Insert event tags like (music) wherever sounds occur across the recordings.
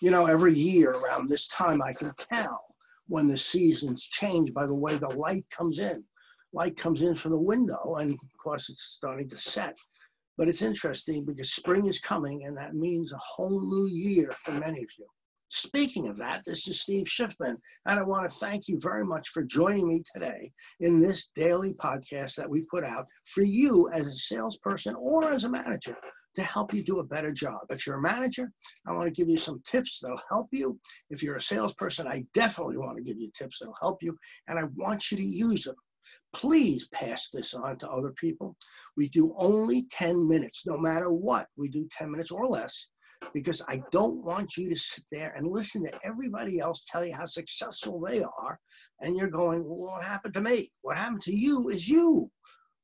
You know, every year around this time, I can tell when the seasons change by the way the light comes in. Light comes in from the window, and of course, it's starting to set. But it's interesting because spring is coming, and that means a whole new year for many of you. Speaking of that, this is Steve Schiffman, and I want to thank you very much for joining me today in this daily podcast that we put out for you as a salesperson or as a manager to help you do a better job. If you're a manager, I want to give you some tips that'll help you. If you're a salesperson, I definitely want to give you tips that'll help you, and I want you to use them. Please pass this on to other people. We do only 10 minutes, no matter what. We do 10 minutes or less because I don't want you to sit there and listen to everybody else tell you how successful they are. And you're going, well, what happened to me? What happened to you is you.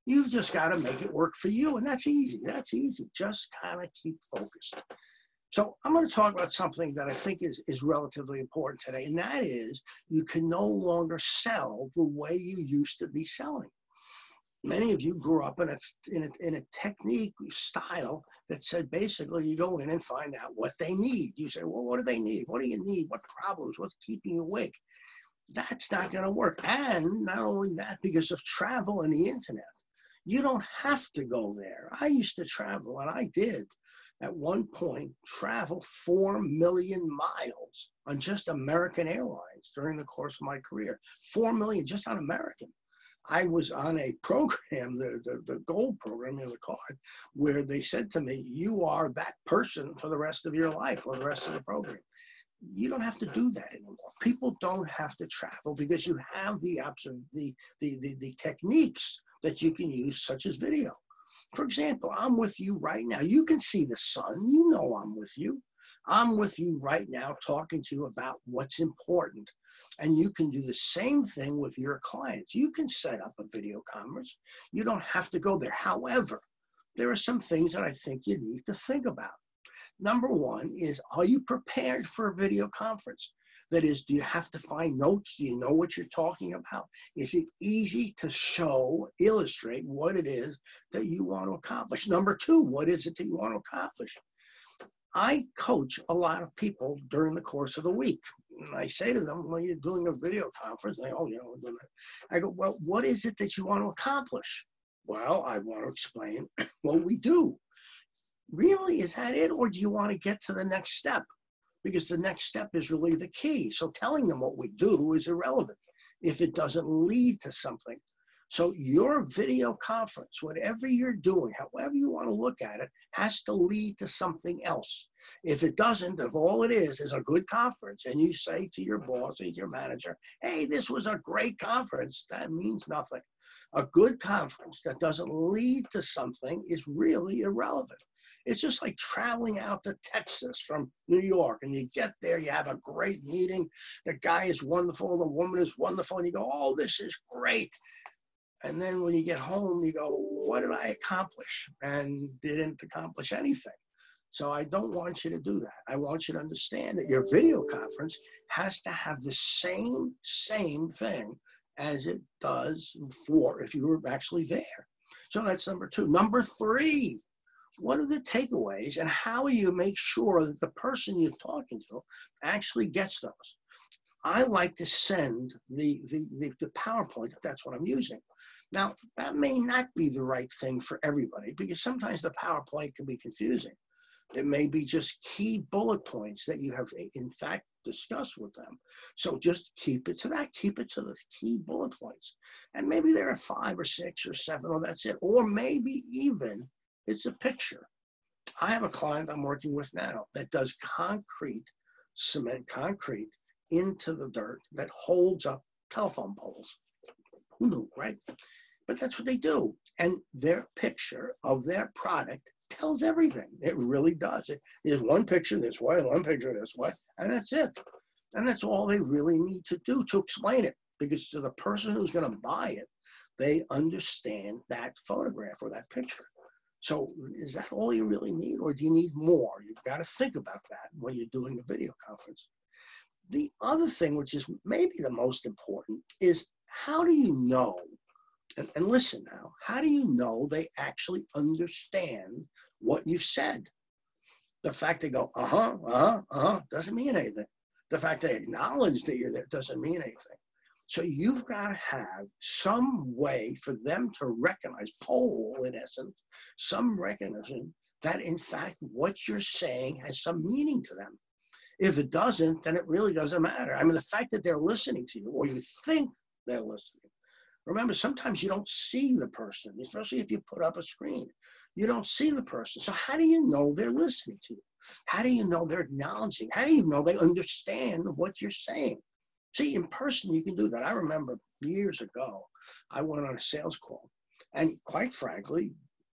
You've just got to make it work for you. And that's easy. That's easy. Just kind of keep focused. So I'm going to talk about something that I think is, is relatively important today, and that is you can no longer sell the way you used to be selling. Many of you grew up in a, in a, in a technique style that said basically you go in and find out what they need. You say, well, what do they need? What do you need? What problems? What's keeping you awake? That's not going to work. And not only that, because of travel and the internet, you don't have to go there. I used to travel, and I did at one point travel 4 million miles on just American Airlines during the course of my career. 4 million just on American. I was on a (laughs) program, the, the, the gold program in the card, where they said to me, You are that person for the rest of your life or the rest of the program. You don't have to do that anymore. People don't have to travel because you have the, the, the, the, the techniques that you can use, such as video. For example, I'm with you right now. You can see the sun. You know I'm with you. I'm with you right now talking to you about what's important. And you can do the same thing with your clients. You can set up a video conference. You don't have to go there. However, there are some things that I think you need to think about. Number one is, are you prepared for a video conference? That is, do you have to find notes? Do you know what you're talking about? Is it easy to show, illustrate what it is that you want to accomplish? Number two, what is it that you want to accomplish? I coach a lot of people during the course of the week. And I say to them, well, you're doing a video conference, they, oh, you know, I go, well, what is it that you want to accomplish? Well, I want to explain (clears throat) what we do. Really, is that it? Or do you want to get to the next step? Because the next step is really the key. So telling them what we do is irrelevant if it doesn't lead to something. So your video conference, whatever you're doing, however you want to look at it, has to lead to something else. If it doesn't, if all it is is a good conference, and you say to your mm-hmm. boss or your manager, hey, this was a great conference, that means nothing. A good conference that doesn't lead to something is really irrelevant. It's just like traveling out to Texas from New York, and you get there, you have a great meeting. The guy is wonderful, the woman is wonderful, and you go, Oh, this is great. And then when you get home, you go, what did I accomplish? And didn't accomplish anything. So I don't want you to do that. I want you to understand that your video conference has to have the same, same thing as it does for if you were actually there. So that's number two. Number three, what are the takeaways and how do you make sure that the person you're talking to actually gets those? I like to send the, the, the, the, PowerPoint if that's what I'm using. Now, that may not be the right thing for everybody because sometimes the PowerPoint can be confusing. It may be just key bullet points that you have, in fact, discussed with them. So just keep it to that. Keep it to the key bullet points. And maybe there are five or six or seven, or that's it. Or maybe even it's a picture. I have a client I'm working with now that does concrete, cement concrete into the dirt that holds up telephone poles. Who knew, right? But that's what they do. And their picture of their product tells everything. It really does. It is one picture this way, one picture this way, and that's it. And that's all they really need to do to explain it. Because to the person who's going to buy it, they understand that photograph or that picture. So is that all you really need, or do you need more? You've got to think about that when you're doing a video conference. The other thing, which is maybe the most important, is how do you know? And, and listen now, how do you know they actually understand what you've said? The fact they go, uh huh, uh huh, uh huh, doesn't mean anything. The fact they acknowledge that you're there doesn't mean anything. So you've got to have some way for them to recognize, poll in essence, some recognition that in fact what you're saying has some meaning to them. If it doesn't, then it really doesn't matter. I mean, the fact that they're listening to you or you think they're listening. Remember, sometimes you don't see the person, especially if you put up a screen. You don't see the person. So, how do you know they're listening to you? How do you know they're acknowledging? How do you know they understand what you're saying? See, in person, you can do that. I remember years ago, I went on a sales call, and quite frankly,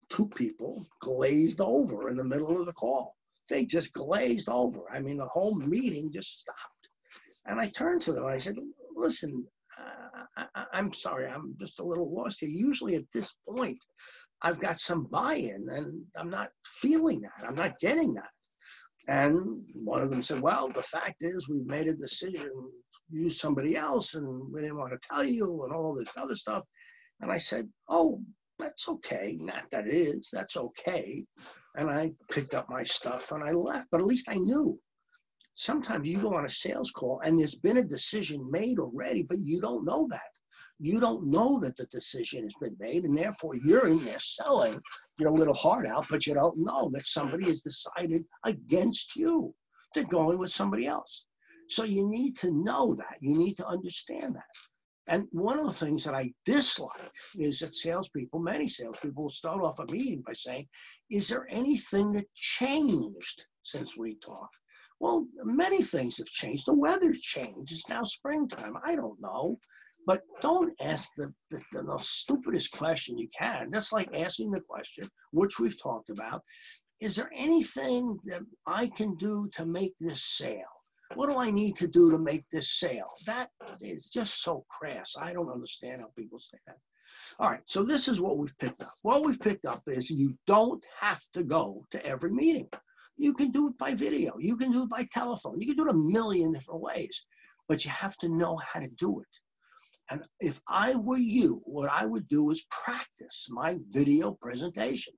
two people glazed over in the middle of the call. They just glazed over. I mean, the whole meeting just stopped. And I turned to them and I said, Listen, uh, I, am sorry, I'm just a little lost here. Usually at this point, I've got some buy in and I'm not feeling that. I'm not getting that. And one of them said, Well, the fact is, we've made a decision use somebody else, and we didn't want to tell you, and all this other stuff. And I said, Oh, that's okay. Not that it is, that's okay. And I picked up my stuff and I left, but at least I knew. Sometimes you go on a sales call and there's been a decision made already, but you don't know that you don't know that the decision has been made, and therefore you're in there selling your little heart out, but you don't know that somebody has decided against you. They're going with somebody else. So you need to know that. You need to understand that. And one of the things that I dislike is that salespeople, many salespeople, will start off a meeting by saying, Is there anything that changed since we talked? Well, many things have changed. The weather changed. It's now springtime. I don't know. But don't ask the, the, the, stupidest question you can. That's like asking the question, which we've talked about is there anything that I can do to make this sale? What do I need to do to make this sale? That is just so crass. I don't understand how people say that. All right, so this is what we've picked up. What we've picked up is you don't have to go to every meeting. You can do it by video. You can do it by telephone. You can do it a million different ways, but you have to know how to do it. And if I were you, what I would do is practice my video presentation.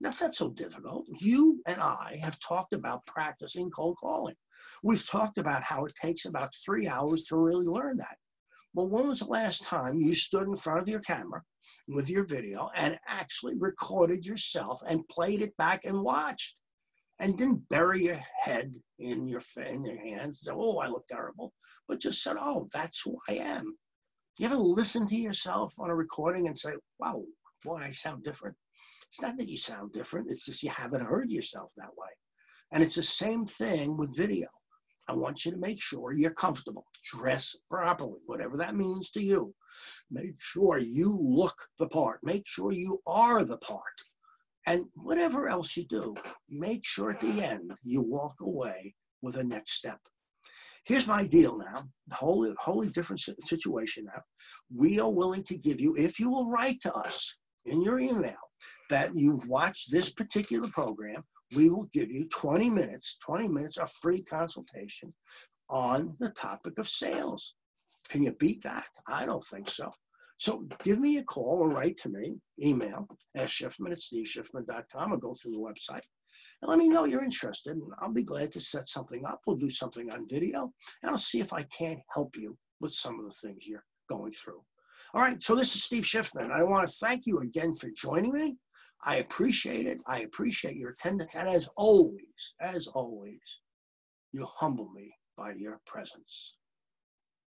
That's not so difficult. You and I have talked about practicing cold calling. We've talked about how it takes about three hours to really learn that. Well, when was the last time you stood in front of your camera with your video and actually recorded yourself and played it back and watched? And didn't bury your head in your, in your hands, and say, oh, I look terrible, but just said, oh, that's who I am. You ever listen to yourself on a recording and say, wow, boy, I sound different? It's not that you sound different, it's just you haven't heard yourself that way. And it's the same thing with video. I want you to make sure you're comfortable. Dress properly, whatever that means to you. Make sure you look the part. Make sure you are the part. And whatever else you do, make sure at the end you walk away with a next step. Here's my deal now, wholly, wholly different situation now. We are willing to give you, if you will write to us in your email that you've watched this particular program, we will give you 20 minutes, 20 minutes of free consultation on the topic of sales. Can you beat that? I don't think so. So give me a call or write to me, email, sschiffman at steveschiffman.com or go through the website and let me know you're interested. And I'll be glad to set something up. We'll do something on video, and I'll see if I can't help you with some of the things you're going through. All right, so this is Steve Schiffman. I want to thank you again for joining me. I appreciate it. I appreciate your attendance. And as always, as always, you humble me by your presence.